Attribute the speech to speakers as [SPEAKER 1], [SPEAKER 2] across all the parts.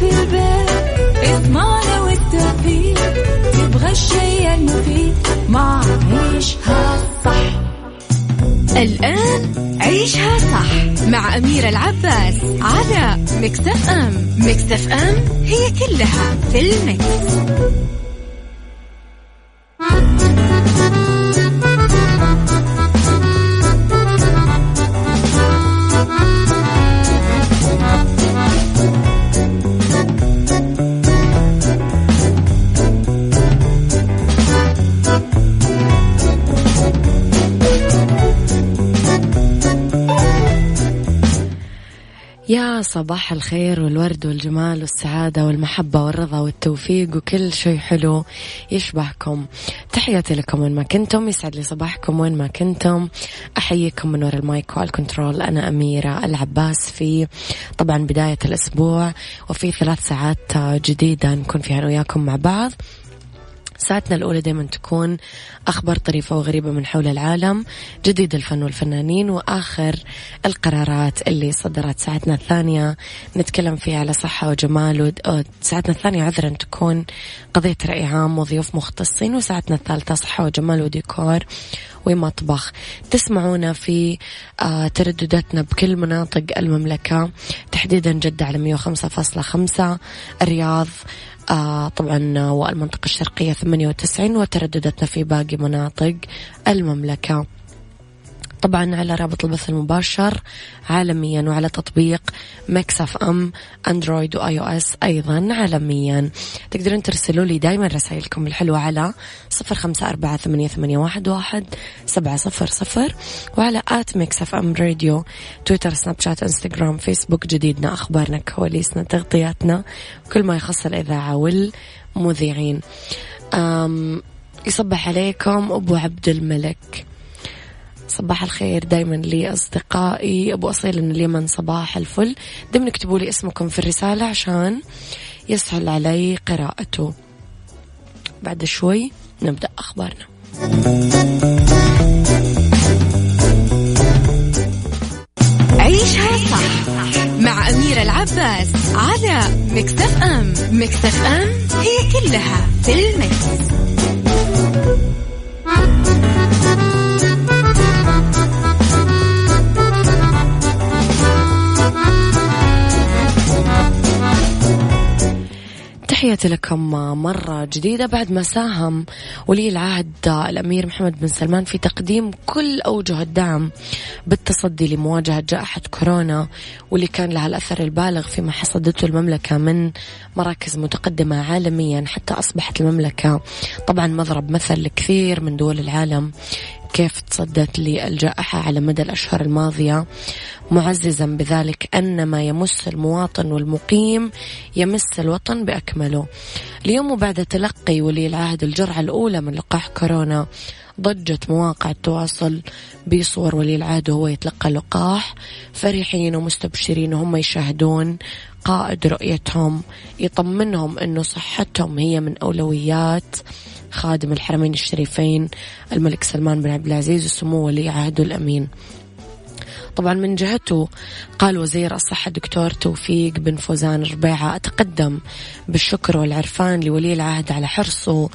[SPEAKER 1] في البيت إضمعنا والتوفيق تبغى الشيء المفيد ما عيشها صح
[SPEAKER 2] الآن عيشها صح مع أميرة العباس على مكتف أم مكتف أم هي كلها في المكس.
[SPEAKER 3] يا صباح الخير والورد والجمال والسعادة والمحبة والرضا والتوفيق وكل شيء حلو يشبهكم. تحياتي لكم وين ما كنتم يسعد لي صباحكم وين ما كنتم. أحييكم من وراء المايك والكنترول أنا أميرة العباس في طبعا بداية الأسبوع وفي ثلاث ساعات جديدة نكون فيها وياكم مع بعض. ساعتنا الأولى دائما تكون أخبار طريفة وغريبة من حول العالم جديد الفن والفنانين وآخر القرارات اللي صدرت. ساعتنا الثانية نتكلم فيها على صحة وجمال ساعتنا الثانية عذرا تكون قضية رأي عام وضيوف مختصين وساعتنا الثالثة صحة وجمال وديكور ومطبخ. تسمعونا في آه تردداتنا بكل مناطق المملكة. تحديدا جدة على 105.5 الرياض آه طبعا والمنطقة الشرقية 98 وترددتنا في باقي مناطق المملكة. طبعا على رابط البث المباشر عالميا وعلى تطبيق ميكس اف ام أندرويد واي أو إس أيضا عالميا. تقدرون ترسلوا لي دائما رسائلكم الحلوة على صفر خمسة أربعة ثمانية, ثمانية واحد, واحد سبعة صفر صفر وعلى at ميكس اف ام راديو تويتر سناب شات إنستغرام فيسبوك جديدنا أخبارنا كواليسنا تغطياتنا كل ما يخص الإذاعة والمذيعين. يصبح عليكم أبو عبد الملك. صباح الخير دايما لي أصدقائي. أبو أصيل من اليمن صباح الفل. دايما اكتبوا لي اسمكم في الرسالة عشان يسهل علي قراءته. بعد شوي نبدأ أخبارنا.
[SPEAKER 2] عيشها صح مع أميرة العباس على مكتف أم مكتف أم هي كلها في المكس.
[SPEAKER 3] تحياتي لكم مرة جديدة بعد ما ساهم ولي العهد الأمير محمد بن سلمان في تقديم كل أوجه الدعم بالتصدي لمواجهة جائحة كورونا واللي كان لها الأثر البالغ فيما حصدته المملكة من مراكز متقدمة عالميا حتى أصبحت المملكة طبعا مضرب مثل لكثير من دول العالم. كيف تصدت للجائحة على مدى الأشهر الماضية. معززا بذلك أن ما يمس المواطن والمقيم يمس الوطن بأكمله. اليوم وبعد تلقي ولي العهد الجرعة الأولى من لقاح كورونا ضجت مواقع التواصل بصور ولي العهد وهو يتلقى لقاح. فرحين ومستبشرين وهم يشاهدون قائد رؤيتهم يطمنهم أنه صحتهم هي من أولويات خادم الحرمين الشريفين الملك سلمان بن عبد العزيز وسمو ولي عهده الأمين. طبعا من جهته قال وزير الصحة الدكتور توفيق بن فوزان الربيعة أتقدم بالشكر والعرفان لولي العهد على حرصه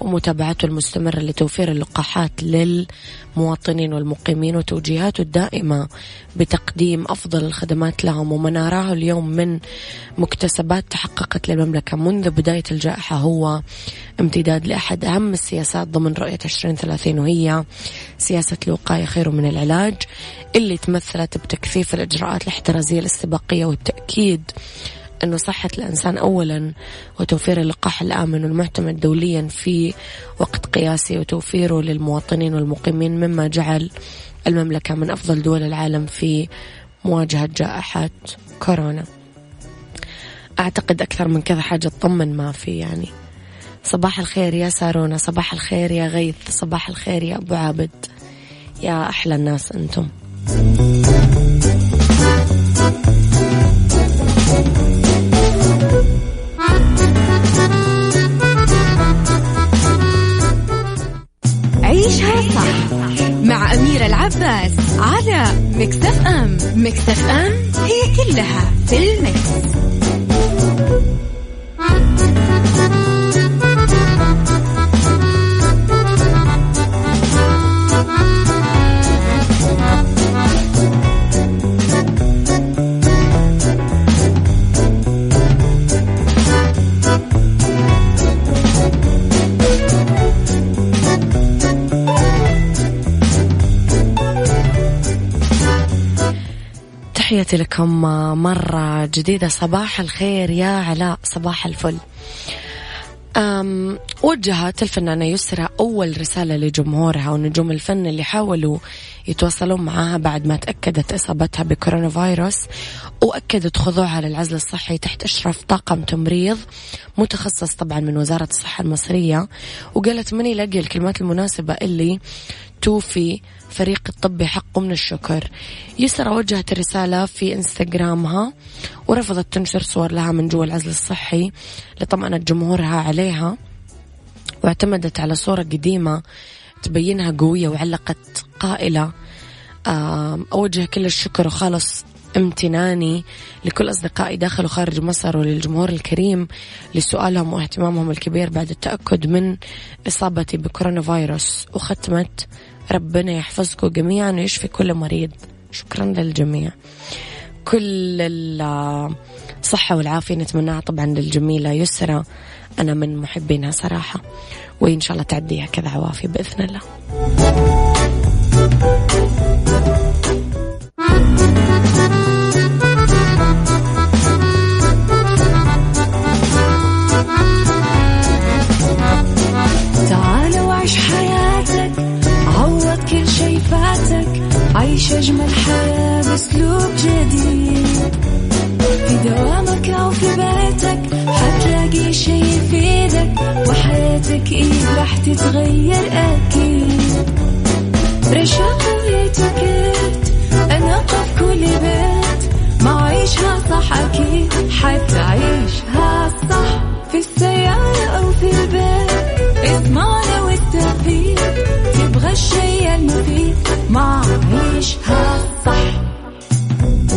[SPEAKER 3] ومتابعته المستمرة لتوفير اللقاحات للمواطنين والمقيمين وتوجيهاته الدائمة بتقديم أفضل الخدمات لهم. وما نراه اليوم من مكتسبات تحققت للمملكة منذ بداية الجائحة هو امتداد لأحد أهم السياسات ضمن رؤية 2030 وهي سياسة الوقاية خير من العلاج اللي تمثلت بتكثيف الإجراءات الاحترازية الاستباقية والتأكيد أنه صحة الإنسان أولا وتوفير اللقاح الآمن والمعتمد دوليا في وقت قياسي وتوفيره للمواطنين والمقيمين مما جعل المملكة من أفضل دول العالم في مواجهة جائحة كورونا. أعتقد أكثر من كذا حاجة تطمن ما في يعني. صباح الخير يا سارونا صباح الخير يا غيث صباح الخير يا أبو عابد. يا أحلى الناس أنتم.
[SPEAKER 2] عيشها صح مع أميرة العباس على مكتف أم. مكتف أم هي كلها في المكس.
[SPEAKER 3] تحياتي لكم مرة جديدة. صباح الخير يا علاء صباح الفل. أم وجهت الفنانة يسرى أول رسالة لجمهورها ونجوم الفن اللي حاولوا يتواصلون معها بعد ما تأكدت إصابتها بكورونا فيروس وأكدت خضوعها للعزل الصحي تحت إشراف طاقم تمريض متخصص طبعا من وزارة الصحة المصرية. وقالت من يلاقي الكلمات المناسبة اللي توفي فريق الطبي حقه من الشكر. يسرى وجهت الرسالة في إنستغرامها ورفضت تنشر صور لها من جوا العزل الصحي لطمأنة جمهورها عليها واعتمدت على صورة قديمة تبينها قوية وعلقت قائلة. أوجه كل الشكر وخالص امتناني لكل أصدقائي داخل وخارج مصر وللجمهور الكريم لسؤالهم واهتمامهم الكبير بعد التأكد من إصابتي بكورونا فيروس وختمت ربنا يحفظكم جميعا ويشفي كل مريض. شكرا للجميع. كل الصحة والعافية نتمناها طبعا للجميلة يسرى أنا من محبينها صراحة. وإن شاء الله تعديها كذا عوافي بإذن الله.
[SPEAKER 1] إيه راح تتغير أكيد. رشاق ويتوكيت أنا قف كل بيت ما عيشها صح أكيد حتعيشها صح. في السيارة أو في البيت اسمعنا والتوفيق تبغى الشيء المفيد ما عيشها صح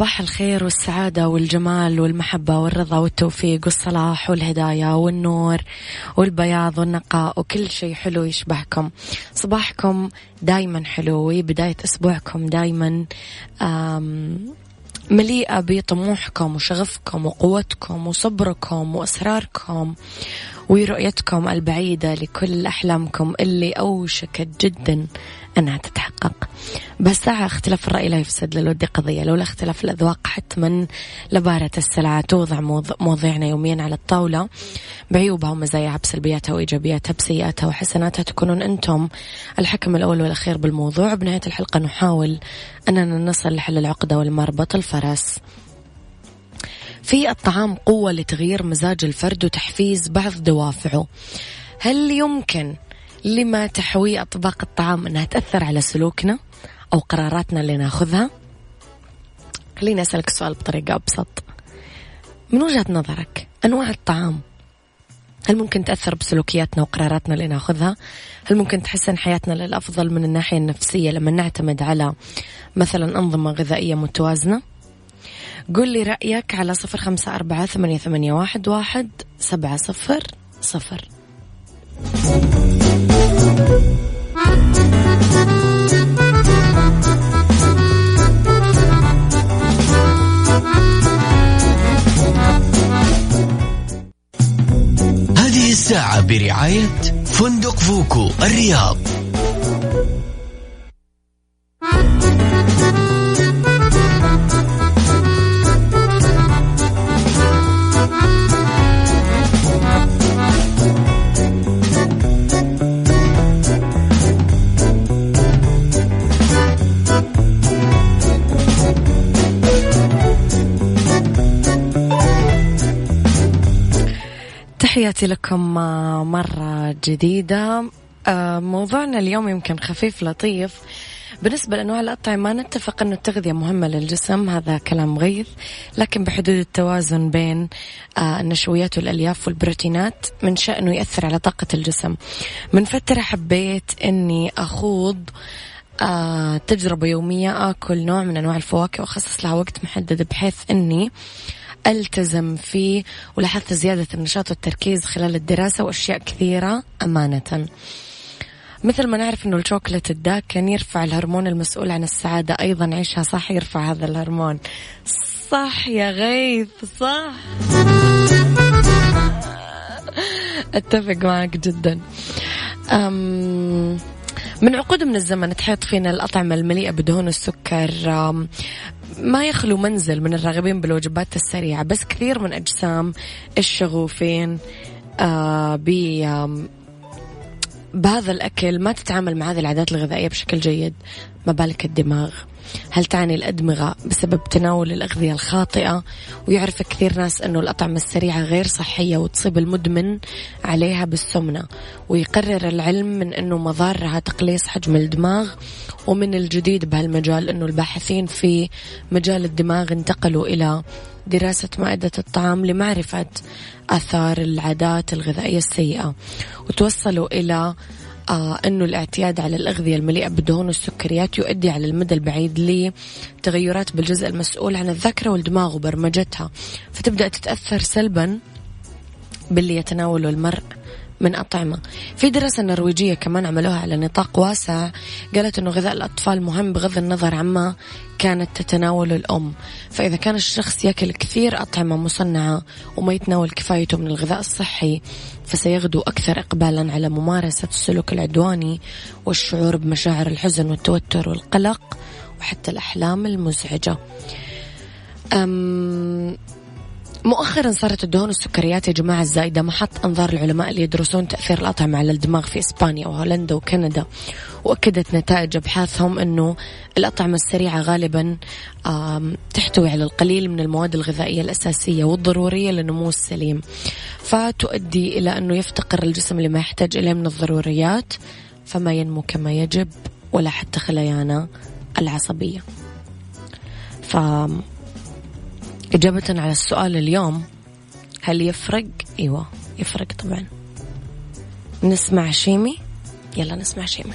[SPEAKER 3] صباح الخير والسعادة والجمال والمحبة والرضا والتوفيق والصلاح والهداية والنور والبياض والنقاء وكل شيء حلو يشبهكم. صباحكم دايما حلو بداية أسبوعكم دايما مليئة بطموحكم وشغفكم وقوتكم وصبركم وأسراركم ورؤيتكم البعيدة لكل أحلامكم اللي أوشكت جدا. أنها تتحقق. بس اختلاف الرأي لا يفسد للود قضية. لولا اختلاف الأذواق حتما لبارة السلعة توضع مواضيعنا يوميا على الطاولة. بعيوبها ومزاياها بسلبياتها وإيجابياتها بسيئاتها وحسناتها تكونون أنتم الحكم الأول والأخير بالموضوع. بنهاية الحلقة نحاول أننا نصل لحل العقدة والمربط الفرس. في الطعام قوة لتغيير مزاج الفرد وتحفيز بعض دوافعه. هل يمكن لما تحوي أطباق الطعام أنها تأثر على سلوكنا أو قراراتنا اللي ناخذها خليني أسألك السؤال بطريقة أبسط من وجهة نظرك أنواع الطعام هل ممكن تأثر بسلوكياتنا وقراراتنا اللي ناخذها؟ هل ممكن تحسن حياتنا للأفضل من الناحية النفسية لما نعتمد على مثلا أنظمة غذائية متوازنة؟ قل لي رأيك على صفر خمسة أربعة ثمانية, ثمانية واحد, واحد سبعة صفر صفر
[SPEAKER 4] هذه الساعة برعاية فندق فوكو الرياض.
[SPEAKER 3] لكم مرة جديدة. آه، موضوعنا اليوم يمكن خفيف لطيف. بالنسبة لأنواع الأطعمة نتفق أن التغذية مهمة للجسم هذا كلام غيظ لكن بحدود التوازن بين آه، النشويات والألياف والبروتينات من شأنه يأثر على طاقة الجسم. من فترة حبيت أني أخوض آه تجربة يومية آكل نوع من أنواع الفواكه وأخصص لها وقت محدد بحيث أني ألتزم فيه ولاحظت زيادة النشاط والتركيز خلال الدراسة وأشياء كثيرة أمانة. مثل ما نعرف إنه الشوكولاتة الداكن يرفع الهرمون المسؤول عن السعادة. أيضا عيشها صح يرفع هذا الهرمون. صح يا غيث صح. أتفق معك جدا. أم من عقود من الزمن تحيط فينا الأطعمة المليئة بدهون السكر. ما يخلو منزل من الراغبين بالوجبات السريعة بس كثير من أجسام الشغوفين آه بهذا الأكل ما تتعامل مع هذه العادات الغذائية بشكل جيد. ما بالك الدماغ. هل تعني الأدمغة بسبب تناول الأغذية الخاطئة؟ ويعرف كثير ناس أنه الأطعمة السريعة غير صحية وتصيب المدمن عليها بالسمنة. ويقرر العلم من أنه مضارها تقليص حجم الدماغ. ومن الجديد بهالمجال أنه الباحثين في مجال الدماغ انتقلوا إلى دراسة مائدة الطعام لمعرفة آثار العادات الغذائية السيئة. وتوصلوا إلى أنه الاعتياد على الأغذية المليئة بالدهون والسكريات يؤدي على المدى البعيد لتغيرات بالجزء المسؤول عن الذاكرة والدماغ وبرمجتها. فتبدأ تتأثر سلبا باللي يتناوله المرء. من أطعمة. في دراسة نرويجية كمان عملوها على نطاق واسع قالت أنه غذاء الأطفال مهم بغض النظر عما كانت تتناول الأم. فإذا كان الشخص يأكل كثير أطعمة مصنعة وما يتناول كفايته من الغذاء الصحي فسيغدو أكثر إقبالا على ممارسة السلوك العدواني والشعور بمشاعر الحزن والتوتر والقلق وحتى الأحلام المزعجة. أم مؤخرا صارت الدهون والسكريات يا جماعة الزايدة محط أنظار العلماء اللي يدرسون تأثير الأطعمة على الدماغ في إسبانيا وهولندا وكندا. وأكدت نتائج أبحاثهم أنه الأطعمة السريعة غالبا تحتوي على القليل من المواد الغذائية الأساسية والضرورية للنمو السليم. فتؤدي إلى أنه يفتقر الجسم لما يحتاج إليه من الضروريات فما ينمو كما يجب ولا حتى خلايانا العصبية. ف إجابة على السؤال اليوم هل يفرق؟ إيوه يفرق طبعا. نسمع شيمي؟ يلا نسمع شيمي.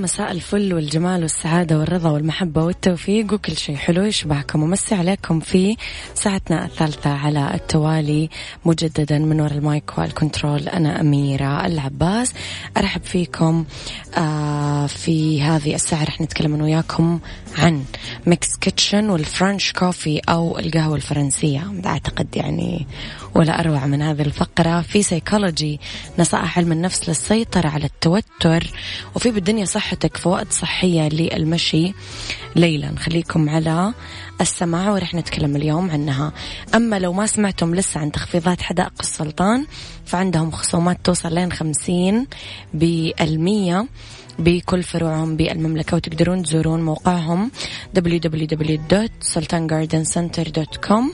[SPEAKER 3] مساء الفل والجمال والسعادة والرضا والمحبة والتوفيق وكل شيء حلو يشبهكم ومسي عليكم في ساعتنا الثالثة على التوالي مجددا من وراء المايك والكنترول. أنا أميرة العباس. أرحب فيكم آه في هذه الساعة رح نتكلم وياكم عن ميكس كيتشن وال French coffee أو القهوة الفرنسية. أعتقد يعني ولا أروع من هذه الفقرة. في سيكولوجي نصائح علم النفس للسيطرة على التوتر وفي بالدنيا صحتك فوائد صحية للمشي. ليلا خليكم على السماع ورح نتكلم اليوم عنها. أما لو ما سمعتم لسه عن تخفيضات حدائق السلطان فعندهم خصومات توصل لين خمسين بالمية. بكل فروعهم بالمملكة وتقدرون تزورون موقعهم www.sultangardencenter.com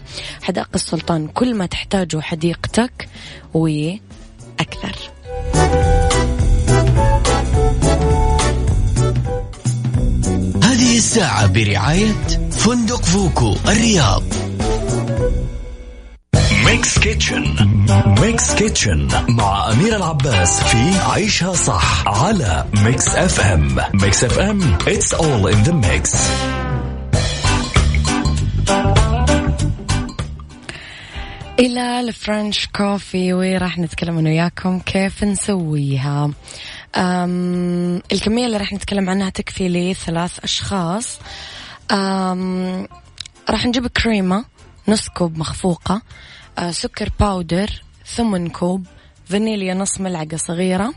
[SPEAKER 3] حدائق السلطان كل ما تحتاجه حديقتك وأكثر.
[SPEAKER 4] هذه الساعة برعاية فندق فوكو الرياض. ميكس كيتشن ميكس كيتشن مع أميرة العباس في عيشها صح على ميكس اف ام ميكس اف ام it's all in the mix.
[SPEAKER 3] إلى ال French coffee وراح نتكلم أنا وياكم كيف نسويها. أم الكمية اللي راح نتكلم عنها تكفي لثلاث أشخاص. أم راح نجيب كريمة نص كوب مخفوقة. سكر powder ثمن كوب فانيليا نص ملعقة صغيرة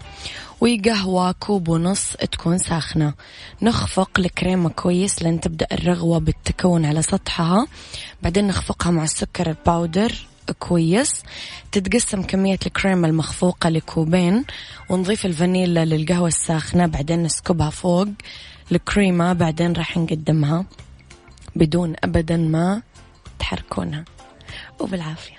[SPEAKER 3] وقهوة كوب ونص تكون ساخنة. نخفق الكريمة كويس لين تبدأ الرغوة بالتكون على سطحها. بعدين نخفقها مع السكر الباودر كويس. تتقسم كمية الكريمة المخفوقة لكوبين ونضيف الفانيلا للقهوة الساخنة بعدين نسكبها فوق الكريمة بعدين راح نقدمها بدون أبدا ما تحركونها. وبالعافية.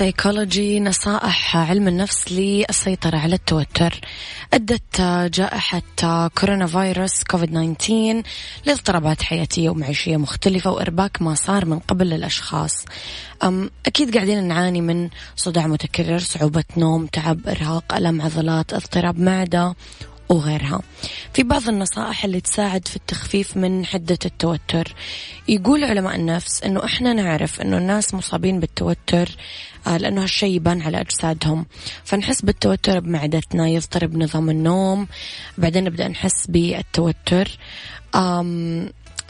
[SPEAKER 3] سيكولوجي نصائح علم النفس للسيطرة على التوتر. أدت جائحة كورونا فيروس كوفيد 19 لاضطرابات حياتية ومعيشية مختلفة وإرباك ما صار من قبل للأشخاص. أم أكيد قاعدين نعاني من صداع متكرر صعوبة نوم تعب إرهاق ألم عضلات اضطراب معدة وغيرها. في بعض النصائح اللي تساعد في التخفيف من حدة التوتر. يقول علماء النفس أنه إحنا نعرف أنه الناس مصابين بالتوتر آه، لأنه هالشيء يبان على أجسادهم. فنحس بالتوتر بمعدتنا يضطرب نظام النوم. بعدين نبدأ نحس بالتوتر.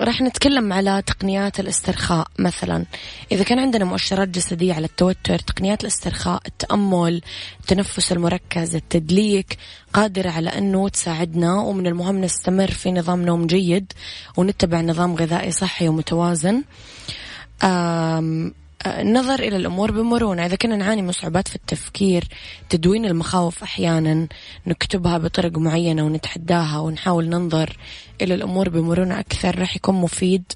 [SPEAKER 3] راح نتكلم على تقنيات الاسترخاء مثلا. إذا كان عندنا مؤشرات جسدية على التوتر تقنيات الاسترخاء التأمل التنفس المركز التدليك قادرة على أنه تساعدنا ومن المهم نستمر في نظام نوم جيد ونتبع نظام غذائي صحي ومتوازن. النظر إلى الأمور بمرونة. إذا كنا نعاني من صعوبات في التفكير تدوين المخاوف أحيانا نكتبها بطرق معينة ونتحداها ونحاول ننظر إلى الأمور بمرونة أكثر راح يكون مفيد.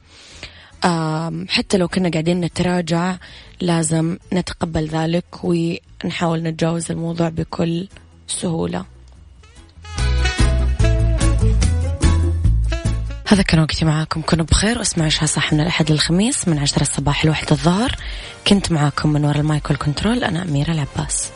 [SPEAKER 3] حتى لو كنا قاعدين نتراجع لازم نتقبل ذلك ونحاول نتجاوز الموضوع بكل سهولة. هذا كان وقتي معاكم. كنوا بخير واسمعوا عشاء صح من الأحد للخميس من عشرة الصباح لوحدة الظهر. كنت معاكم من وراء المايك والكنترول. أنا أميرة العباس.